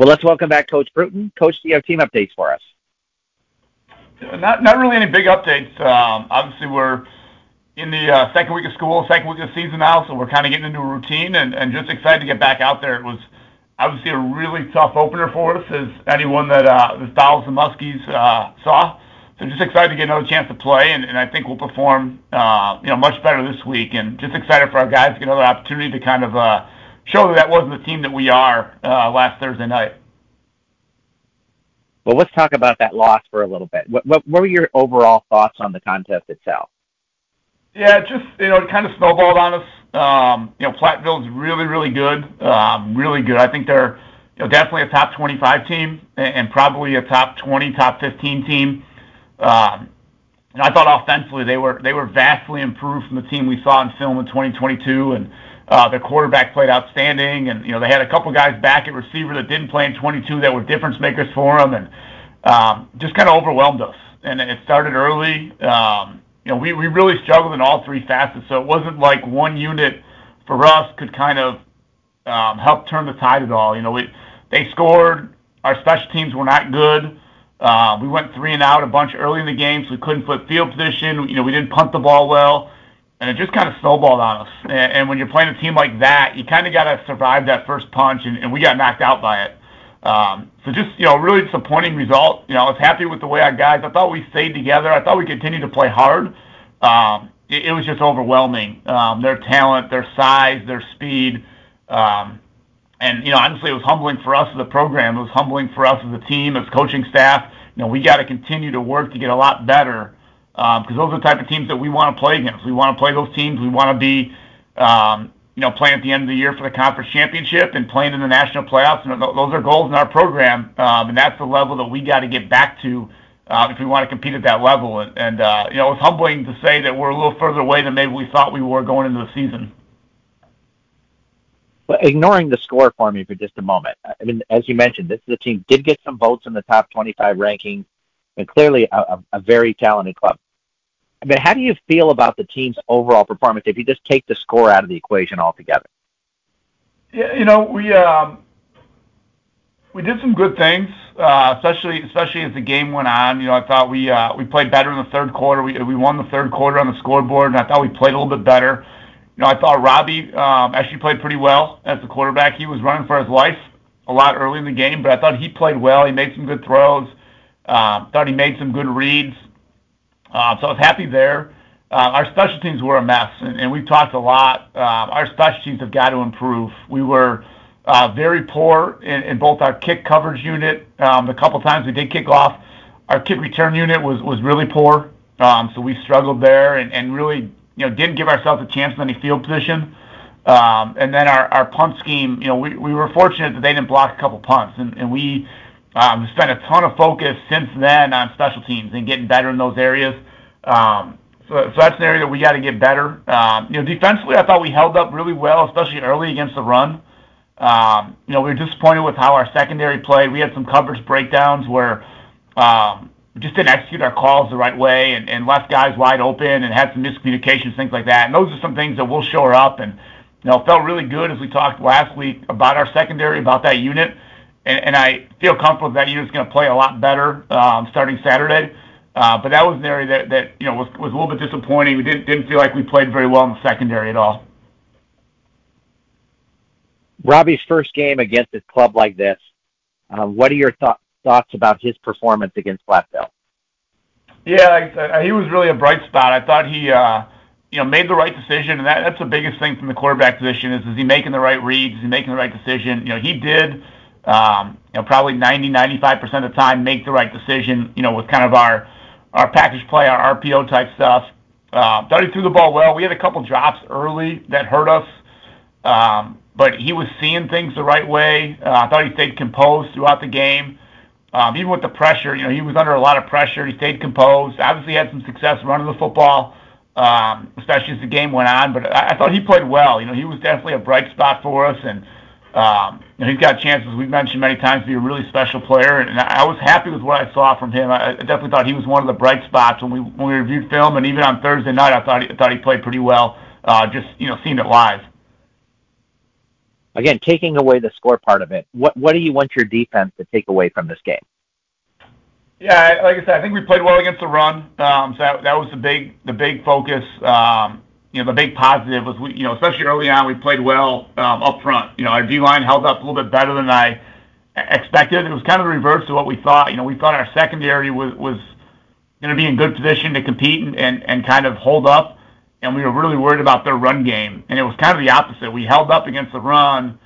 Well, let's welcome back Coach Bruton. Coach, do you have team updates for us? Not not really any big updates. Um, obviously, we're in the uh, second week of school, second week of the season now, so we're kind of getting into a routine and just excited to get back out there. It was obviously a really tough opener for us, as anyone that follows the and Muskies uh, saw. So just excited to get another chance to play, and I think we'll perform you know, much better this week. And just excited for our guys to get another opportunity to kind of show that that wasn't the team that we are last Thursday night. Well, let's talk about that loss for a little bit. What were your overall thoughts on the contest itself? Yeah, it just you know, it kind of snowballed on us. Um, you know, Platteville's really, really good. Really good. I think they're you know, definitely a top 25 team and probably a top 20, top 15 team. Um, and I thought offensively, they were they were vastly improved from the team we saw in film in 2022, and their quarterback played outstanding. And you know they had a couple guys back at receiver that didn't play in 22 that were difference makers for them, and um, just kind of overwhelmed us. And it started early. Um, you know, we we really struggled in all three facets, so it wasn't like one unit for us could kind of um, help turn the tide at all. You know, we, they scored. Our special teams were not good. We went three and out a bunch early in the game, so we couldn't flip field position. You know, we didn't punt the ball well, and it just kind of snowballed on us. And, and when you're playing a team like that, you kind of got to survive that first punch, and we got knocked out by it. Um, so just a really disappointing result. You know, I was happy with the way our guys, I thought we stayed together. I thought we continued to play hard. It was just overwhelming. Their talent, their size, their speed. Um, and you know, honestly, it was humbling for us as a program. It was humbling for us as a team, as coaching staff. You know, we got to continue to work to get a lot better, Um, because those are the type of teams that we want to play against. We want to play those teams. We want to be um, you know, playing at the end of the year for the conference championship and playing in the national playoffs. Those are goals in our program. Um, and that's the level that we got to get back to um, if we want to compete at that level. Uh, it was humbling to say that we're a little further away than maybe we thought we were going into the season. Ignoring the score for me for just a moment. I mean, As you mentioned, this is a team did get some votes in the top 25 ranking and clearly a very talented club. But how do you feel about the team's overall performance if you just take the score out of the equation altogether? Yeah, you know, we um, we did some good things, uh, especially especially as the game went on. You know, I thought we uh, we played better in the third quarter. We we won the third quarter on the scoreboard, and I thought we played a little bit better. You know, I thought Robbie um, actually played pretty well as the quarterback. He was running for his life a lot early in the game, but I thought he played well. He made some good throws. Um, thought he made some good reads. Um, I was happy there. Uh, our special teams were a mess, and we've talked a lot. Um, our special teams have got to improve. We were uh, very poor in both our kick coverage unit. Um, the couple times we did kick off, our kick return unit was really poor. Um so we struggled there and really you know, didn't give ourselves a chance in any field position. Um and then our punt scheme, you know, we were fortunate that they didn't block a couple punts, and we spent a ton of focus since then on special teams and getting better in those areas. Um so that's an area that we got to get better. Um, you know, defensively, I thought we held up really well, especially early against the run. Um, you know, we were disappointed with how our secondary played. We had some coverage breakdowns where we just didn't execute our calls the right way and left guys wide open and had some miscommunications, things like that. And those are some things that we'll shore up. It felt really good as we talked last week about our secondary, about that unit. I feel comfortable that unit's going to play a lot better um, starting Saturday. Uh, but that was an area that was a little bit disappointing. We didn't feel like we played very well in the secondary at all. Robbie's first game against a club like this, um, what are your thoughts about his performance against Platteville? Yeah, he was really a bright spot. I thought he uh, made the right decision, and that's the biggest thing from the quarterback position is, is he making the right reads? Is he making the right decision? You know, he did Um, probably 90%-95% of the time make the right decision you know, with kind of our package play, our RPO type stuff. Uh, thought he threw the ball well. We had a couple drops early that hurt us. Um, but he was seeing things the right way. Uh, I thought he stayed composed throughout the game. Um, even with the pressure, you know, he was under a lot of pressure. He stayed composed. Obviously had some success running the football, especially as the game went on. But I thought he played well. You know, he was definitely a bright spot for us, and he's got chances, we've mentioned many times, to be a really special player. And I was happy with what I saw from him. I definitely thought he was one of the bright spots when we when we reviewed film, and even on Thursday night, I thought thought he played pretty well, just you know, seeing it live. again, taking away the score part of it, what what do you want your defense to take away from this game? Yeah, like I said, I think we played well against the run. Um, so that, that was the big the big focus. Um, you know, the big positive was we, you know, especially early on, we played well um, up front. You know, our D line held up a little bit better than I expected. It was kind of the reverse of what we thought. You know, we thought our secondary was was going to be in good position to compete and, and and kind of hold up, and we were really worried about their run game. And it was kind of the opposite. We held up against the run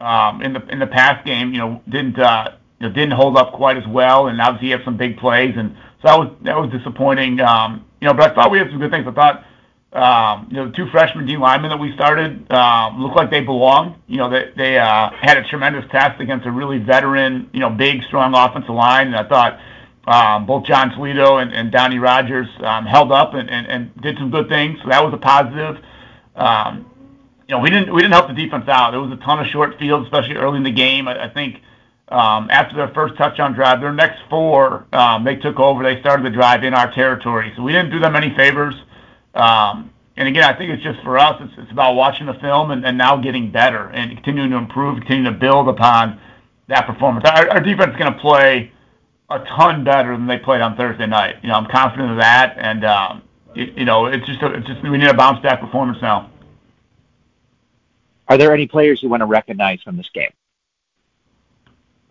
um, in the in the pass game. You know, didn't uh, you know, didn't hold up quite as well, and obviously he had some big plays, and so that was that was disappointing. Um, you know, but I thought we had some good things. I thought um, you know, the two freshman D linemen that we started um, looked like they belong. You know, they they uh, had a tremendous test against a really veteran, you know, big, strong offensive line, and I thought um, both John Toledo and, and Donnie Rogers um, held up and, and, and did some good things. So that was a positive. Um, you know, we didn't we didn't help the defense out. There was a ton of short fields, especially early in the game. I, I think um, after their first touchdown drive, their next four um, they took over. They started the drive in our territory, so we didn't do them any favors. Um, and again, I think it's just for us, it's, it's about watching the film and, and now getting better and continuing to improve, continuing to build upon that performance. Our, our defense is going to play a ton better than they played on Thursday night. You know, I'm confident of that, and um, it, you know, it's just a, it's just we need a bounce back performance now. Are there any players you want to recognize from this game?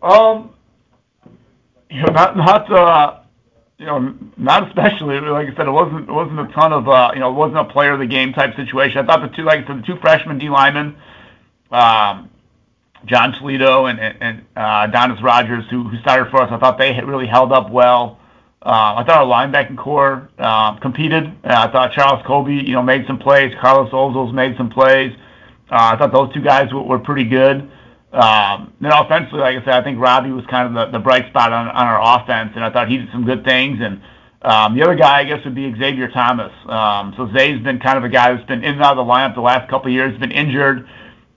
Um, you know, not not uh, you know, not especially. Like I said, it wasn't it wasn't a ton of uh, you know, it wasn't a player of the game type situation. I thought the two, like I said, the two freshman D linemen, um, John Toledo and and uh, Donis Rogers, who who started for us, I thought they really held up well. Uh, I thought our linebacking core uh, competed. Uh, I thought Charles Kobe, you know, made some plays. Carlos Ozils made some plays. Uh, I thought those two guys were, were pretty good. Um, then offensively, like I said, I think Robbie was kind of the, bright spot on, our offense, and I thought he did some good things. And um, the other guy, I guess, would be Xavier Thomas. Um, so Zay's been kind of a guy who's been in and out of the lineup the last couple of years, been injured,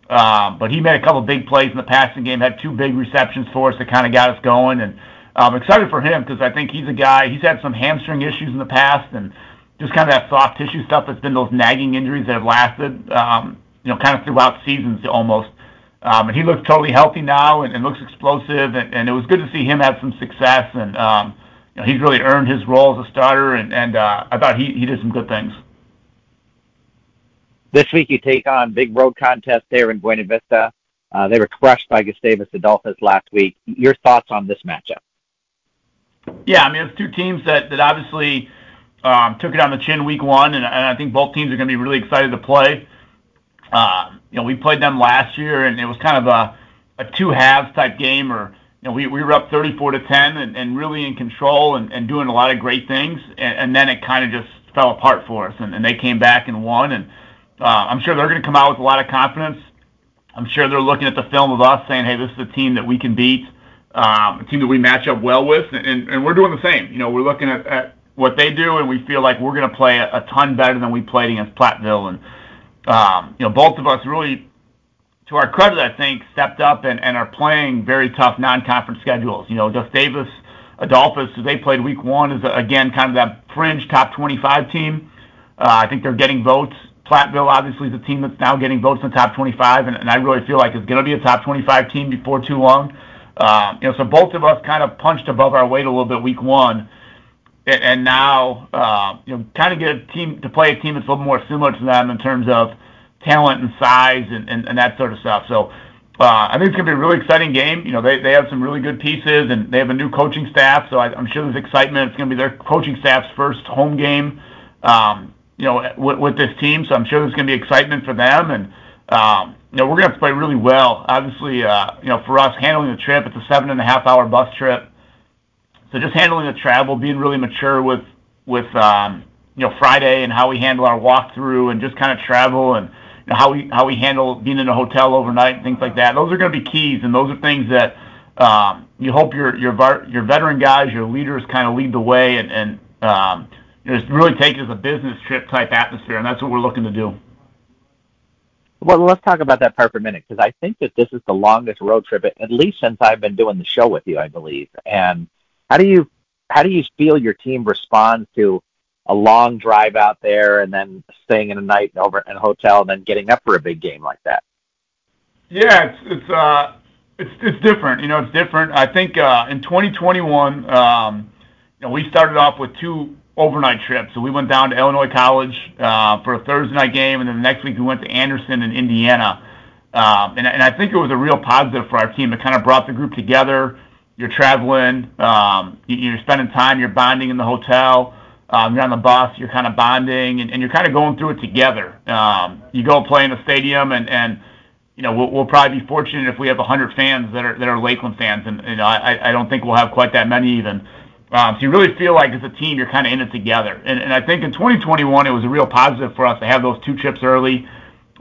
but he made a couple of big plays in the passing game, had two big receptions for us that kind of got us going. And I'm excited for him because I think he's a guy. He's had some hamstring issues in the past, and just kind of that soft tissue stuff that's been those nagging injuries that have lasted, you know, kind of throughout seasons almost. Um, and he looks totally healthy now and, and looks explosive, and, and it was good to see him have some success. And um, you know, he's really earned his role as a starter, and, and uh, I thought he, he did some good things. This week you take on big road contest there in Buena Vista. Uh, they were crushed by Gustavus Adolphus last week. Your thoughts on this matchup? Yeah, I mean it's two teams that that obviously um, took it on the chin week one, and, and I think both teams are going to be really excited to play. Uh, you know, we played them last year, and it was kind of a, a two halves type game, or you know, we, we were up 34 to 10 and, and really in control and, and doing a lot of great things, and, and then it kind of just fell apart for us, and, and they came back and won, and uh, I'm sure they're going to come out with a lot of confidence. I'm sure they're looking at the film of us, saying, "Hey, this is a team that we can beat, um, a team that we match up well with," and, and, and we're doing the same. You know, we're looking at, at what they do, and we feel like we're going to play a, a ton better than we played against Platteville, and um, you know, both of us really, to our credit, I think, stepped up and, and are playing very tough non-conference schedules. You know, Gustavus Adolphus, who they played week one, is again kind of that fringe top 25 team. Uh, I think they're getting votes. Platteville obviously is a team that's now getting votes in the top 25, and, and I really feel like it's going to be a top 25 team before too long. Uh, you know, so both of us kind of punched above our weight a little bit week one and now uh, you know kind of get a team to play a team that's a little more similar to them in terms of talent and size and, and, that sort of stuff. So uh, I think it's going to be a really exciting game. You know, they, they have some really good pieces and they have a new coaching staff, so I'm sure there's excitement. It's going to be their coaching staff's first home game, um, you know, with, with this team. So I'm sure there's going to be excitement for them and. Um, you know, we're going to have to play really well. Obviously, uh, you know, for us handling the trip, it's a seven and a half hour bus trip. So just handling the travel, being really mature with with um, you know Friday and how we handle our walkthrough and just kind of travel and how we how we handle being in a hotel overnight and things like that. Those are going to be keys, and those are things that um, you hope your your your veteran guys, your leaders, kind of lead the way and um, just really take it as a business trip type atmosphere, and that's what we're looking to do. Well, let's talk about that part for a minute because I think that this is the longest road trip, at least since I've been doing the show with you, I believe. And how do you how do you feel your team responds to a long drive out there and then staying in a night over in a hotel and then getting up for a big game like that? Yeah, it's it's uh it's it's different. You know, it's different. I think uh, in 2021, um, you know, we started off with two overnight trips. So we went down to Illinois College uh, for a Thursday night game, and then the next week we went to Anderson in Indiana. Um, and, and I think it was a real positive for our team. It kind of brought the group together. You're traveling, um, you, are spending time, you're bonding in the hotel. Um, you're on the bus, you're kind of bonding, and, and you're kind of going through it together. Um, you go play in the stadium, and, and you know we'll, we'll probably be fortunate if we have 100 fans that are that are Lakeland fans, and you know I, I don't think we'll have quite that many even. Um, so you really feel like as a team you're kind of in it together. And, and I think in 2021 it was a real positive for us to have those two trips early.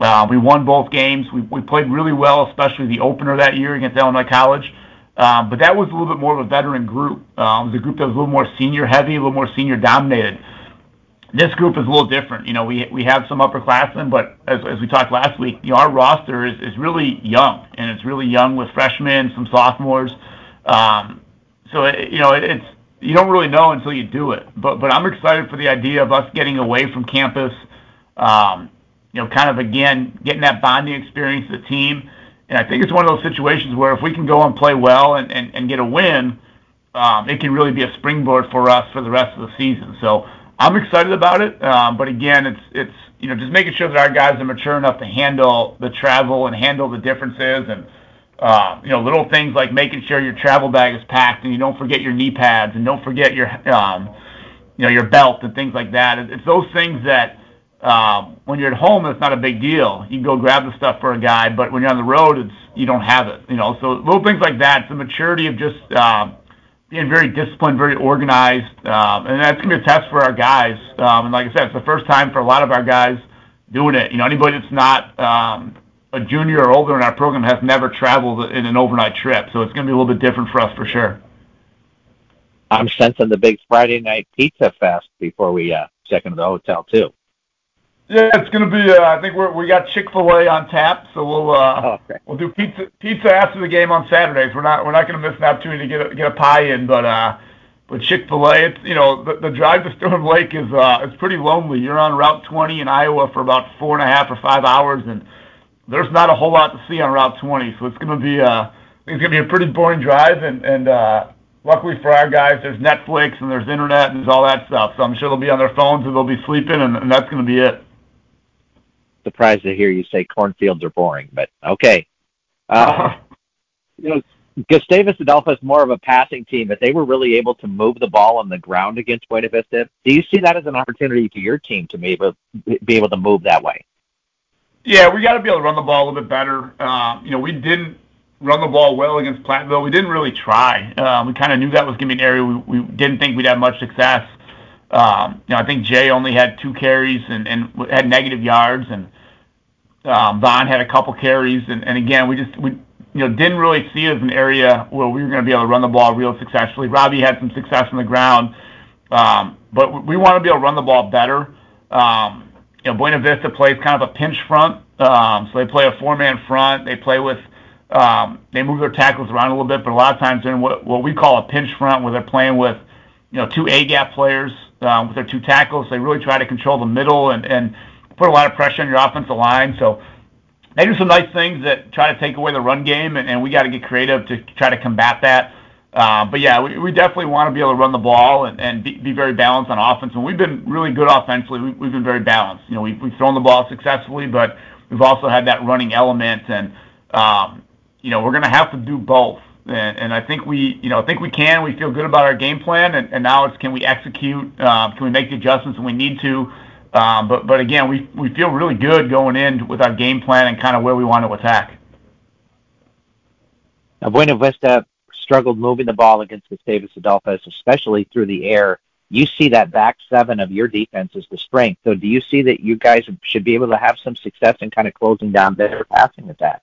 Uh, we won both games. We, we played really well, especially the opener that year against Illinois College. But that was a little bit more of a veteran group. Um, it was a group that was a little more senior heavy, a little more senior dominated. This group is a little different. You know, we we have some upperclassmen, but as, as we talked last week, you know, our roster is, is really young, and it's really young with freshmen, some sophomores. Um, so you know, it, it's you don't really know until you do it. But but I'm excited for the idea of us getting away from campus. Um, you know, kind of again getting that bonding experience with the team. And I think it's one of those situations where if we can go and play well and, and, and get a win, um, it can really be a springboard for us for the rest of the season. So I'm excited about it. Um, but again, it's it's you know just making sure that our guys are mature enough to handle the travel and handle the differences and uh, you know little things like making sure your travel bag is packed and you don't forget your knee pads and don't forget your um, you know your belt and things like that. It's those things that um, when you're at home, it's not a big deal. You can go grab the stuff for a guy, but when you're on the road, it's you don't have it. You know, so little things like that. It's the maturity of just uh, being very disciplined, very organized, um, and that's gonna be a test for our guys. Um, and like I said, it's the first time for a lot of our guys doing it. You know, anybody that's not um, a junior or older in our program has never traveled in an overnight trip, so it's gonna be a little bit different for us for sure. I'm sensing the big Friday night pizza fest before we uh, check into the hotel too. Yeah, it's gonna be. Uh, I think we're we got Chick Fil A on tap, so we'll uh, oh, okay. we'll do pizza pizza after the game on Saturdays. We're not we're not gonna miss an opportunity to get a, get a pie in, but uh, but Chick Fil A, it's you know the, the drive to Storm Lake is uh, it's pretty lonely. You're on Route 20 in Iowa for about four and a half or five hours, and there's not a whole lot to see on Route 20, so it's gonna be uh, it's gonna be a pretty boring drive, and and uh, luckily for our guys, there's Netflix and there's internet and there's all that stuff. So I'm sure they'll be on their phones and they'll be sleeping, and, and that's gonna be it surprised to hear you say cornfields are boring, but okay. Uh, you know, Gustavus Adolphus is more of a passing team, but they were really able to move the ball on the ground against Buena Vista. Do you see that as an opportunity for your team to be able, be able to move that way? Yeah, we got to be able to run the ball a little bit better. Uh, you know, we didn't run the ball well against Platteville. We didn't really try. Uh, we kind of knew that was going to be an area we, we didn't think we'd have much success. Um, you know, I think Jay only had two carries and, and had negative yards, and um, Vaughn had a couple carries, and, and again, we just we you know didn't really see it as an area where we were going to be able to run the ball real successfully. Robbie had some success on the ground, um, but we want to be able to run the ball better. Um, you know, Buena Vista plays kind of a pinch front, um, so they play a four-man front. They play with um, they move their tackles around a little bit, but a lot of times they're in what, what we call a pinch front, where they're playing with you know two A gap players um, with their two tackles. They really try to control the middle and and put a lot of pressure on your offensive line. So they do some nice things that try to take away the run game, and, and we got to get creative to try to combat that. Uh, but yeah, we, we definitely want to be able to run the ball and, and be, be very balanced on offense. And we've been really good offensively. We, we've been very balanced. You know, we've, we've thrown the ball successfully, but we've also had that running element. And um, you know, we're going to have to do both. And, and I think we, you know, I think we can. We feel good about our game plan, and, and now it's can we execute? Uh, can we make the adjustments when we need to? Um, but but again, we we feel really good going in with our game plan and kind of where we want to attack. Now, Buena Vista struggled moving the ball against Gustavus Adolphus, especially through the air. You see that back seven of your defense as the strength. So, do you see that you guys should be able to have some success in kind of closing down their passing attack?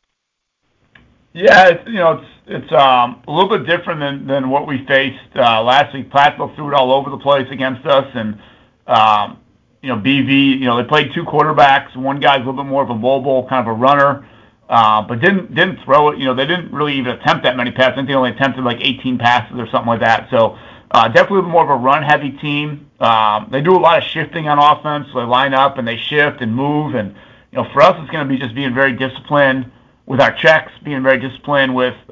Yeah, it's, you know, it's it's um, a little bit different than than what we faced uh, last week. Platteville threw it all over the place against us, and um, you know, BV, you know, they played two quarterbacks. One guy's a little bit more of a mobile, kind of a runner, uh, but didn't didn't throw it. You know, they didn't really even attempt that many passes. I think they only attempted like 18 passes or something like that. So uh, definitely more of a run-heavy team. Um, they do a lot of shifting on offense. So they line up and they shift and move, and you know, for us, it's going to be just being very disciplined. with our checks, being very disciplined with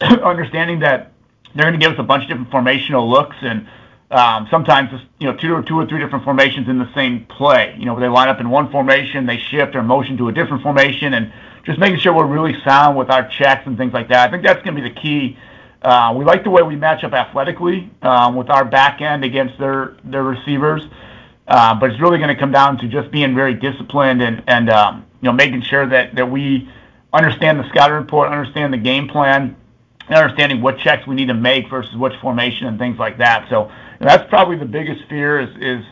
understanding that they're gonna give us a bunch of different formational looks and Um, sometimes just, you know, two or three different formations in the same play. You know, they line up in one formation, they shift or motion to a different formation, and just making sure we're really sound with our checks and things like that. I think that's gonna be the key. Uh, we like the way we match up athletically um, with our back end against their receivers. Um, but it's really gonna come down to just being very disciplined and um, you know, making sure that we understand the scouting report, understand the game plan, and understanding what checks we need to make versus which formation and things like that. That's probably the biggest fear is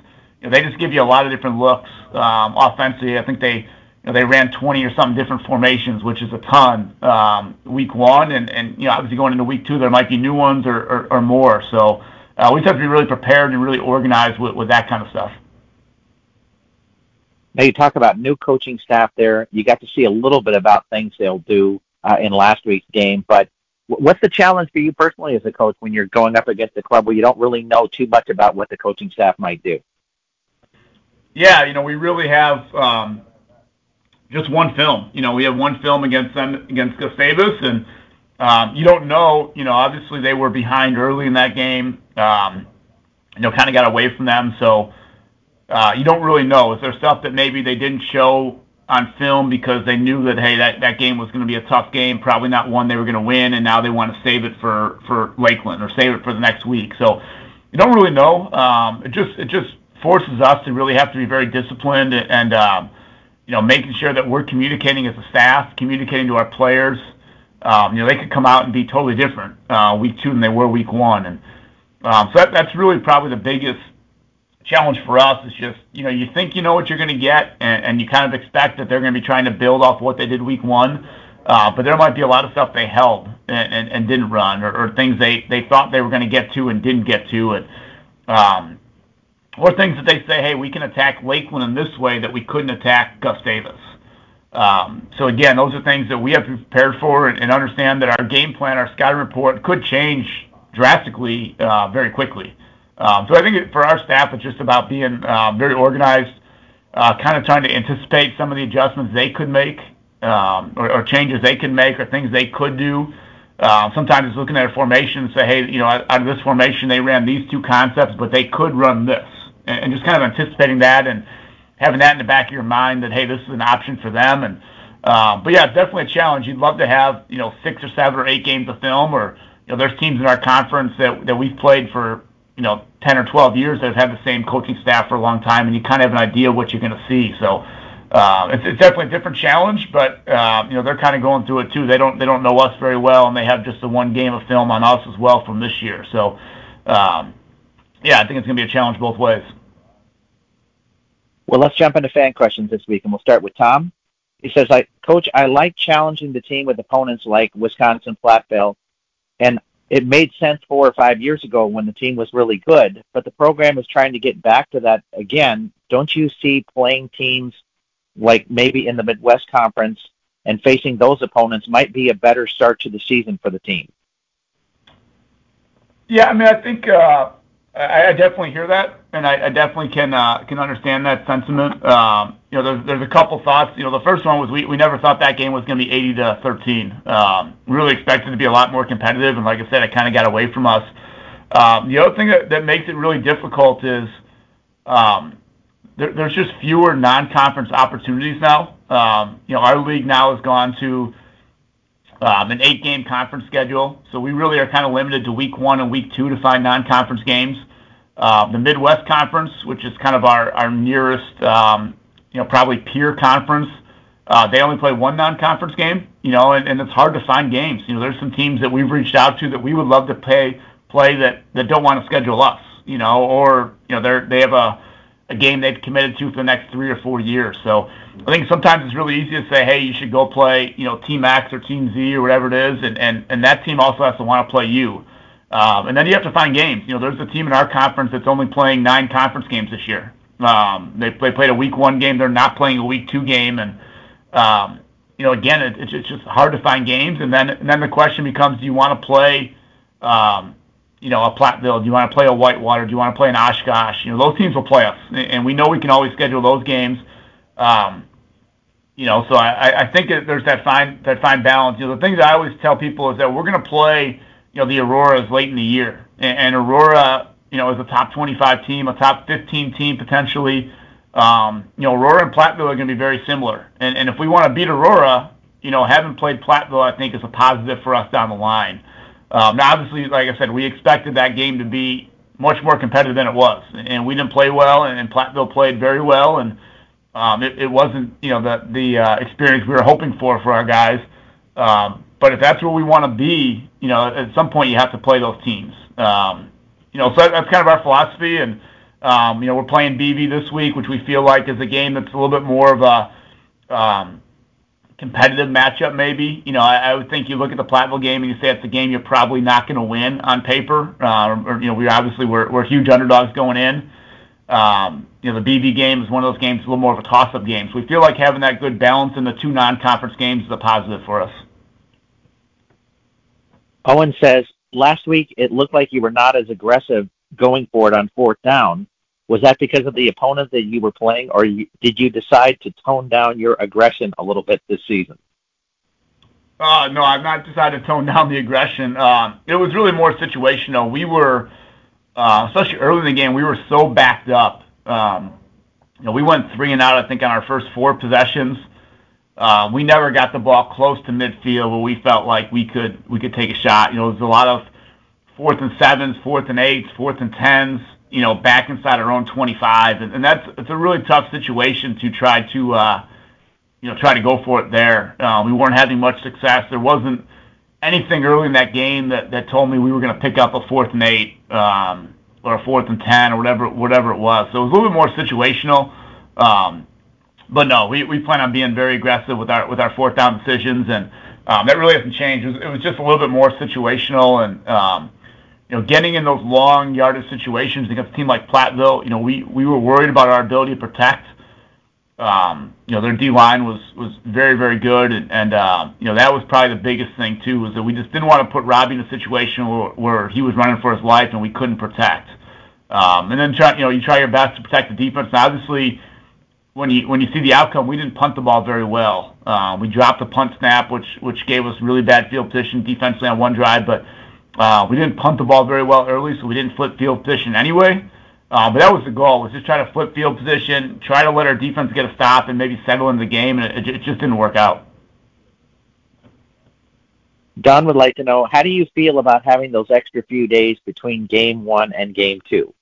know, they just give you a lot of different looks um, offensively. I think they you know, they ran 20 or something different formations, which is a ton um, week one. And and you know, obviously going into week two, there might be new ones or or more. So uh we just have to be really prepared and really organized with with that kind of stuff. Now you talk about new coaching staff there. You got to see a little bit about things they'll do uh, in last week's game. What's the challenge for you personally as a coach when you're going up against a club where you don't really know too much about what the coaching staff might do? Yeah. You know, we really have um, just one film. You know, we have one film against them, against Gustavus, and um, you don't know. You know, obviously, they were behind early in that game. Um, You know, kind of got away from them. So uh, you don't really know. Is there stuff that maybe they didn't show on film because they knew that, hey, that that game was gonna be a tough game, probably not one they were gonna win, and now they wanna save it for for Lakeland or save it for the next week. So you don't really know. It just it just forces us to really have to be very disciplined and, um, you know, making sure that we're communicating as a staff, communicating to our players. um, You know, they could come out and be totally different uh, week two than they were week one. and Um so that's really probably the biggest challenge for us is just, you know, you think you know what you're gonna get and you kind of expect that they're gonna be trying to build off what they did week one. Uh, but there might be a lot of stuff they held and didn't run or things they they thought they were gonna get to and didn't get to. Um or things that they say, "Hey, we can attack Lakeland in this way that we couldn't attack Gus Gustavus." Um, so, again, those are things that we have to prepared for and understand that our game plan, our scouting report could change drastically uh, very quickly. Um, I think for our staff, it's just about being um, very organized, uh, kind of trying to anticipate some of the adjustments they could make, um, or changes they can make or things they could do. Sometimes it's looking at a formation and say, "Hey, you know, out of this formation, they ran these two concepts, but they could run this." And just kind of anticipating that and having that in the back of your mind that, hey, this is an option for them. But, yeah, definitely a challenge. You'd love to have, you know, six or seven or eight games of film or, you know, there's teams in our conference that we've played for, you know, 10 or 12 years that have had the same coaching staff for a long time, and you kind of have an idea what you're gonna see. So uh, it's it's definitely a different challenge, but, you know, they're kind of going through it too. They don't they don't know us very well, and they have just the one game of film on us as well from this year. So um, yeah, I think it's gonna be a challenge both ways. Well, let's jump into fan questions this week, and we'll start with Tom. He says, "Coach, I like challenging the team with opponents like Wisconsin Platteville, and it made sense four or five years ago when the team was really good, but the program is trying to get back to that again. Don't you see playing teams like maybe in the Midwest Conference and facing those opponents might be a better start to the season for the team? Yeah, I mean, I think uh, I definitely hear that, and I definitely can can understand that sentiment. You know, there's a couple thoughts. You know, the first one was we we never thought that game was gonna be 80 to 13. Um, Really expected to be a lot more competitive, and like I said, it kind of got away from us. Um, The other thing that makes it really difficult is um there's just fewer non-conference opportunities now. Um, You know, our league now has gone to Um, an eight-game conference schedule, so we really are kind of limited to week one and week two to find non-conference games. Uh, the Midwest Conference, which is kind of our nearest, um, you know, probably peer conference, uh, they only play one non-conference game, you know, and it's hard to find games. You know, there's some teams that we've reached out to that we would love to play that don't wanna schedule us, you know, or, you know, they're they have a game they've committed to for the next three or four years. So I think sometimes it's really easy to say, "Hey, you should go play, you know, Team X or Team Z or whatever it is," and and, and that team also has to wanna play you. Um, and then you have to find games. You know, there's a team in our conference that's only playing nine conference games this year. They they played a week one game. They're not playing a week two game. And um, you know, again, it's just hard to find games. And then and then the question becomes, do you wanna play, you know, a Platteville? Do you wanna play a Whitewater? Do you wanna play an Oshkosh? You know, those teams will play us. And we know we can always schedule those games. Um, you know, so I think there's that fine that fine balance. You know, the things I always tell people is that we're gonna play, you know, the Auroras late in the year. And Aurora, you know, is a top 25 team, a top 15 team, potentially. Um, you know, Aurora and Platteville are gonna be very similar. And and if we wanna beat Aurora, you know, having played Platteville, I think is a positive for us down the line. Um, now obviously, like I said, we expected that game to be much more competitive than it was. And we didn't play well, and Platteville played very well. And um, it it wasn't, you know, the the uh, experience we were hoping for for our guys. Um, but if that's where we wanna be, you know, at some point you have to play those teams. Um, you know, so that's kind of our philosophy. And um, you know, we're playing BV this week, which we feel like is a game that's a little bit more of a competitive matchup maybe. You know, I I would think you look at the Platteville game, and you say it's a game you're probably not gonna win on paper. Um, or you know, we obviously we're we're huge underdogs going in. Um, you know, the BV game is one of those games, a little more of a toss-up game. So We feel like having that good balance in the two non-conference games is a positive for us. Owen says, "Last week it looked like you were not as aggressive going for it on fourth down. Was that because of the opponent that you were playing, or did you decide to tone down your aggression a little bit this season? Uh, no, I've not decided to tone down the aggression. Um, it was really more situational. We were, uh, especially early in the game, we were so backed up. Um, you know, we went three and out, I think, on our first four possessions. Uh, we never got the ball close to midfield where we felt like we could we could take a shot. You know, there was a lot of fourth and sevens, fourth and eights, fourth and tens, you know, back inside our own 25. and that's It's a really tough situation to try to uh, you know, try to go for it there. Uh, we weren't having much success. There wasn't anything early in that game that told me we were gonna pick up a fourth and eight, um, or a fourth and 10 or whatever whatever it was. So it was a little bit more situational. Um, but no, we we plan on being very aggressive with our with our fourth down decisions, and um, that really hasn't changed. It was just a little bit more situational and, you know, getting in those long yardage situations against a team like Platteville, you know, we we were worried about our ability to protect. Um, you know, their D-line was was very very good. And uh, you know, that was probably the biggest thing too, was that we just didn't wanna put Robbie in a situation where he was running for his life and we couldn't protect. Um, and then try, you know, you try your best to protect the defense. Now obviously, when you when you see the outcome, we didn't punt the ball very well. Uh, we dropped the punt snap, which which gave us really bad field position defensively on one drive. We didn't punt the ball very well early, so we didn't flip field position anyway. Uh, but that was the goal, was just try to flip field position, try to let our defense get a stop and maybe settle in the game, and it just didn't work out. Don would like to know, how do you feel about having those extra few days between game one and game two?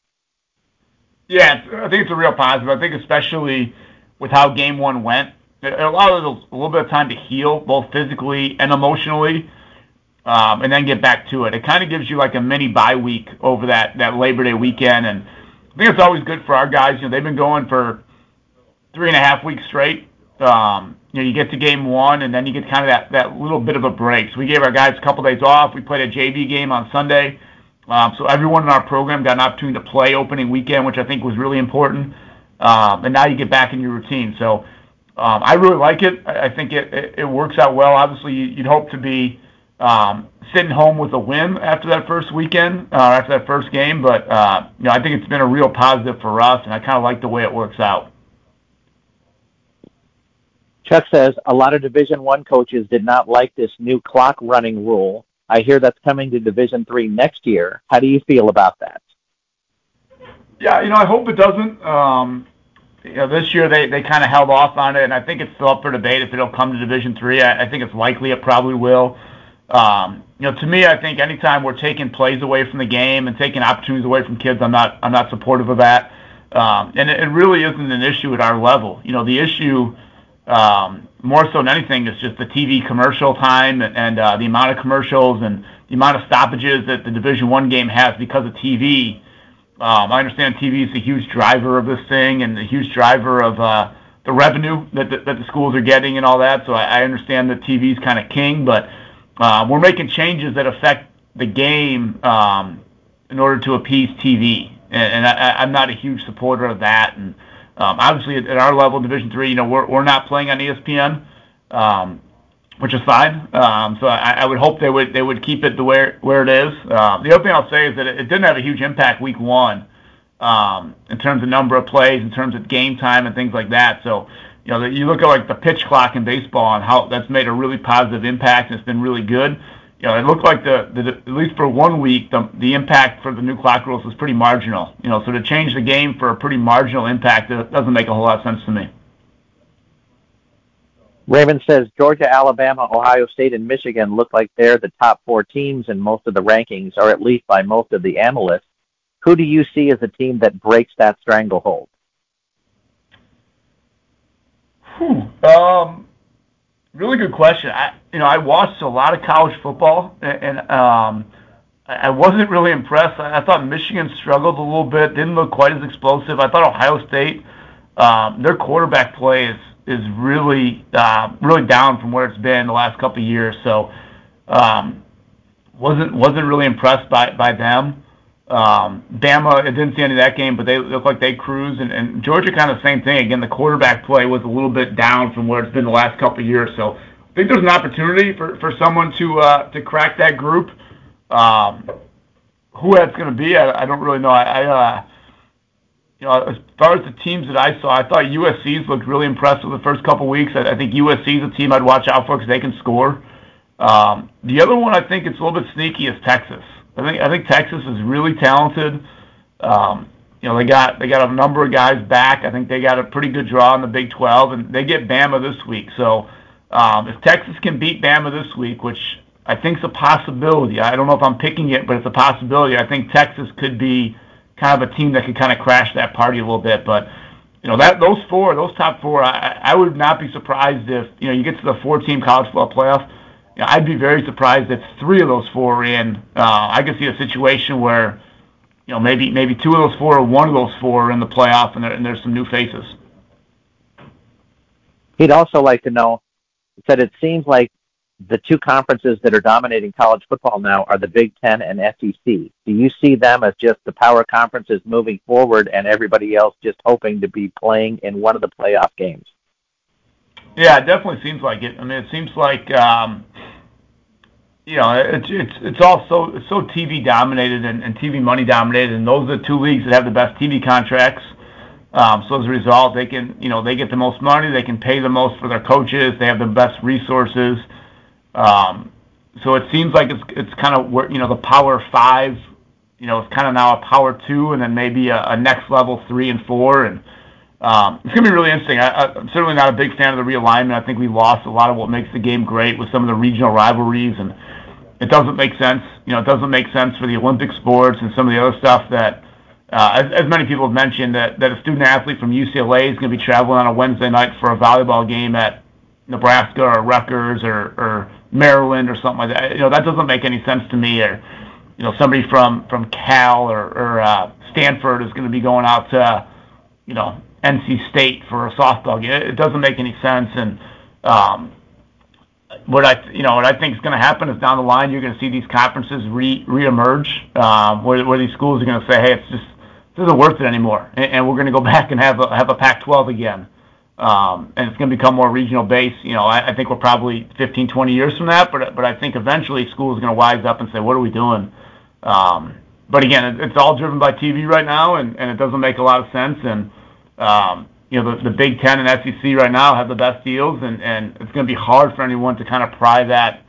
Yeah, I think it's a real positive. I think especially with how game one went, it allowed us a little bit of time to heal, both physically and emotionally, Um, and then get back to it. It kinda gives you like a mini bye week over that Labor Day weekend. And I think it's always good for our guys. You know, they've been going for three and a half weeks straight. Um, you know, you get to game one, and then you get kind of that little bit of a break. So we gave our guys a couple days off. We played a JV game on Sunday. Um, so everyone in our program got an opportunity to play opening weekend, which I think was really important. And now you get back in your routine. So, I really like it. I think it works out well. Obviously, you'd hope to be Um, sitting home with a win after that first weekend, uh, after that first game. But uh, you know, I think it's been a real positive for us, and I kinda like the way it works out. Chuck says, "A lot of Division One coaches did not like this new clock running rule. I hear that's coming to Division Three next year. How do you feel about that? Yeah, you know, I hope it doesn't. Um, you know, this year they they kinda held off on it, and I think it's still up for debate if it'll come to Division III. I think it's likely it probably will. Um, you know, to me, I think anytime we're taking plays away from the game and taking opportunities away from kids, I'm not I'm not supportive of that. Um, and it really isn't an issue at our level. You know, the issue, um, more so than anything, is just the TV commercial time and uh, the amount of commercials and the amount of stoppages that the Division I game has because of TV. Um, I understand TV is a huge driver of this thing and a huge driver of uh, the revenue that the schools are getting and all that. So I understand that TV is kinda king, but Um, we're making changes that affect the game um, in order to appease TV. And, and I'm not a huge supporter of that. And um, obviously at our level, Division III, you know, we're we're not playing on ESPN, which is fine. So I would hope they would they would keep it the where it is. The other thing I'll say is that it didn't have a huge impact week one in terms of number of plays, in terms of game time and things like that. You know, you look at like the pitch clock in baseball and how that's made a really positive impact and it's been really good. You know, it looked like the, the at least for one week the the impact for the new clock rules was pretty marginal. You know, so to change the game for a pretty marginal impact it doesn't make a whole lot of sense to me. Raymond says Georgia, Alabama, Ohio State, and Michigan look like they're the top four teams in most of the rankings, or at least by most of the analysts. Who do you see as a team that breaks that stranglehold? Whew. Um, really good question. I, you know, I watched a lot of college football, and, and um, I wasn't really impressed. I, I thought Michigan struggled a little bit, didn't look quite as explosive. I thought Ohio State, um, their quarterback play is is really uh, really down from where it's been the last couple of years. So um, wasn't wasn't really impressed by by them. Um, Bama, I didn't see any of that game, but they look like they cruise. And, and Georgia, kind of same thing. Again, the quarterback play was a little bit down from where it's been the last couple of years. So I think there's an opportunity for, for someone to uh, to crack that group. Um, who that's going to be, I, I don't really know. I, I uh, you know, as far as the teams that I saw, I thought USC's looked really impressive the first couple weeks. I, I think USC's a team I'd watch out for because they can score. Um, the other one I think it's a little bit sneaky is Texas. I think I think Texas is really talented. Um, you know, they got they got a number of guys back. I think they got a pretty good draw in the Big 12, and they get Bama this week. So um, if Texas can beat Bama this week, which I think is a possibility, I don't know if I'm picking it, but it's a possibility. I think Texas could be kind of a team that could kind of crash that party a little bit. But you know that those four, those top four, I, I would not be surprised if you know you get to the four-team college football playoff. You know, I'd be very surprised if three of those four are in. Uh, I could see a situation where you know maybe maybe two of those four or one of those four are in the playoff, and, there, and there's some new faces. He'd also like to know. Said it seems like the two conferences that are dominating college football now are the Big Ten and SEC. Do you see them as just the power conferences moving forward and everybody else just hoping to be playing in one of the playoff games? Yeah, it definitely seems like it. I mean, it seems like um, you know it's it's it's all so so TV dominated and, and TV money dominated, and those are the two leagues that have the best TV contracts. Um, so as a result, they can you know they get the most money, they can pay the most for their coaches, they have the best resources. Um, so it seems like it's it's kind of where you know the power five, you know, it's kind of now a power two, and then maybe a, a next level three and four, and um, it's gonna be really interesting. I'm certainly not a big fan of the realignment. I think we lost a lot of what makes the game great with some of the regional rivalries, and it doesn't make sense. You know, it doesn't make sense for the Olympic sports and some of the other stuff that. Uh, as, many people have mentioned, that, a student athlete from UCLA is going to be traveling on a Wednesday night for a volleyball game at Nebraska or Rutgers or, Maryland or something like that. You know, that doesn't make any sense to me. Or, you know, somebody from from Cal or, or uh, Stanford is going to be going out to, you know, NC State for a softball game. It doesn't make any sense. And um, what I, you know, what I think is going to happen is down the line you're going to see these conferences re reemerge, um, where where these schools are going to say, hey, it's just this isn't worth it anymore, and, and we're going to go back and have a have a Pac-12 again um, and it's going to become more regional based. You know, I, I think we're probably 15, 20 years from that, but but I think eventually schools are going to wise up and say, what are we doing? Um, but again, it, it's all driven by TV right now, and, and it doesn't make a lot of sense. And you know, the, the Big Ten and SEC right now have the best deals, and, and it's going to be hard for anyone to kind of pry that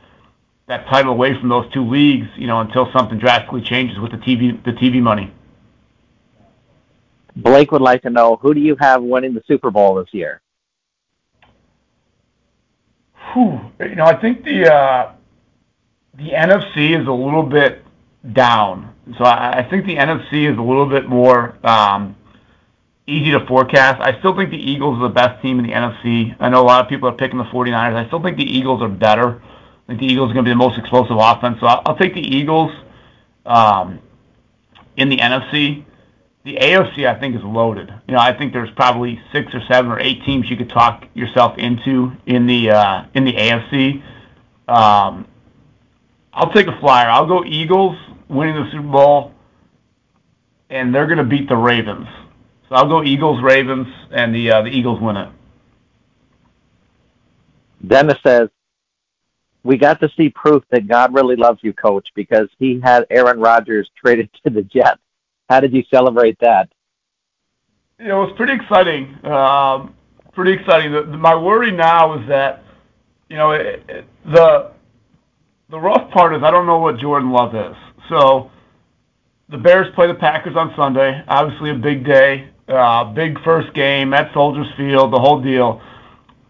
that title away from those two leagues, you know, until something drastically changes with the TV the TV money. Blake would like to know who do you have winning the Super Bowl this year? You know, I think the uh, the NFC is a little bit down. So I, I think the NFC is a little bit more um, easy to forecast. I still think the Eagles are the best team in the NFC. I know a lot of people are picking the 49ers. I still think the Eagles are better. I think the Eagles are going to be the most explosive offense. So I'll, I'll take the Eagles um, in the NFC the AFC I think is loaded. You know, I think there's probably six or seven or eight teams you could talk yourself into in the uh, in the AFC. Um, I'll take a flyer. I'll go Eagles winning the Super Bowl, and they're going to beat the Ravens. I'll go Eagles, Ravens, and the uh, the Eagles win it. Dennis says, "We got to see proof that God really loves you, Coach, because He had Aaron Rodgers traded to the Jets." How did you celebrate that? It was pretty exciting. Um, pretty exciting. The, the, my worry now is that, you know, it, it, the the rough part is I don't know what Jordan Love is. So the Bears play the Packers on Sunday. Obviously, a big day, uh, big first game at Soldier Field, the whole deal.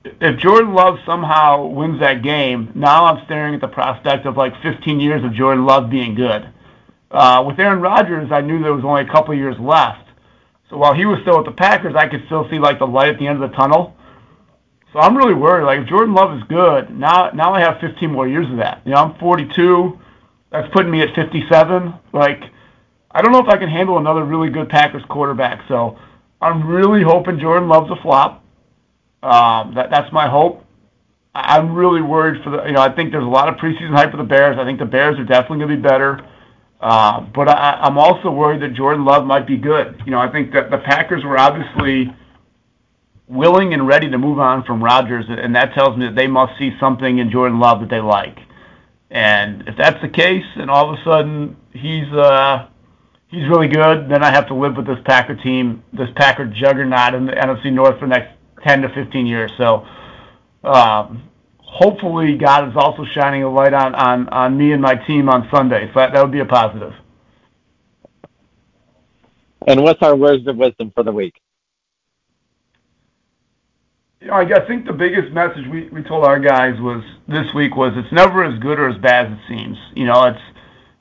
If Jordan Love somehow wins that game, now I'm staring at the prospect of like 15 years of Jordan Love being good. Uh, with Aaron Rodgers, I knew there was only a couple years left. So while he was still with the Packers, I could still see like the light at the end of the tunnel. So I'm really worried. Like if Jordan Love is good, now now I have 15 more years of that. You know, I'm 42. That's putting me at 57. Like I don't know if I can handle another really good Packers quarterback. So I'm really hoping Jordan Love's a flop. Um, that that's my hope. I'm really worried for the. You know, I think there's a lot of preseason hype for the Bears. I think the Bears are definitely going to be better. Uh, but I, I'm also worried that Jordan Love might be good. You know, I think that the Packers were obviously willing and ready to move on from Rodgers, and that tells me that they must see something in Jordan Love that they like. And if that's the case, and all of a sudden he's uh, he's really good, then I have to live with this Packer team, this Packer juggernaut in the NFC North for the next 10 to 15 years. So um, hopefully God is also shining a light on, on, on me and my team on Sunday. So that, that would be a positive. And what's our words of wisdom for the week? You know, I think the biggest message we, we told our guys was this week was it's never as good or as bad as it seems. You know, it's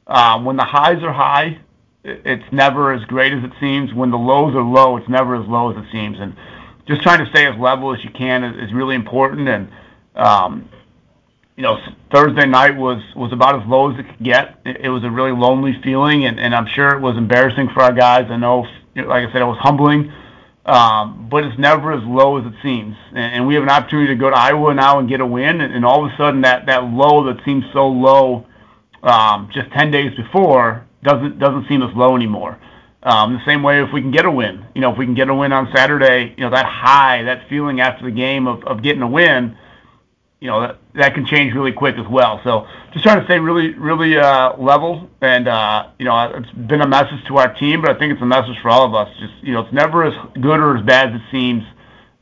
um, when the highs are high, it's never as great as it seems. When the lows are low, it's never as low as it seems. And just trying to stay as level as you can is, is really important. And um, you know, Thursday night was was about as low as it could get. It, it was a really lonely feeling, and, and I'm sure it was embarrassing for our guys. I know, like I said, it was humbling, um, but it's never as low as it seems. And, and we have an opportunity to go to Iowa now and get a win, and, and all of a sudden that that low that seemed so low um, just 10 days before doesn't doesn't seem as low anymore. Um, the same way if we can get a win, you know, if we can get a win on Saturday, you know, that high, that feeling after the game of, getting a win, you know, that, that can change really quick as well. So just trying to stay really, really uh, level. And, uh, you know, it's been a message to our team, but I think it's a message for all of us. Just, you know, it's never as good or as bad as it seems.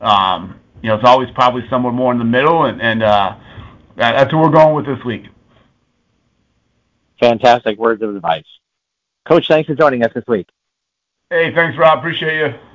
Um, you know, it's always probably somewhere more in the middle. And, and uh, that's what we're going with this week. Fantastic words of advice. Coach, thanks for joining us this week. Hey, thanks, Rob. Appreciate you.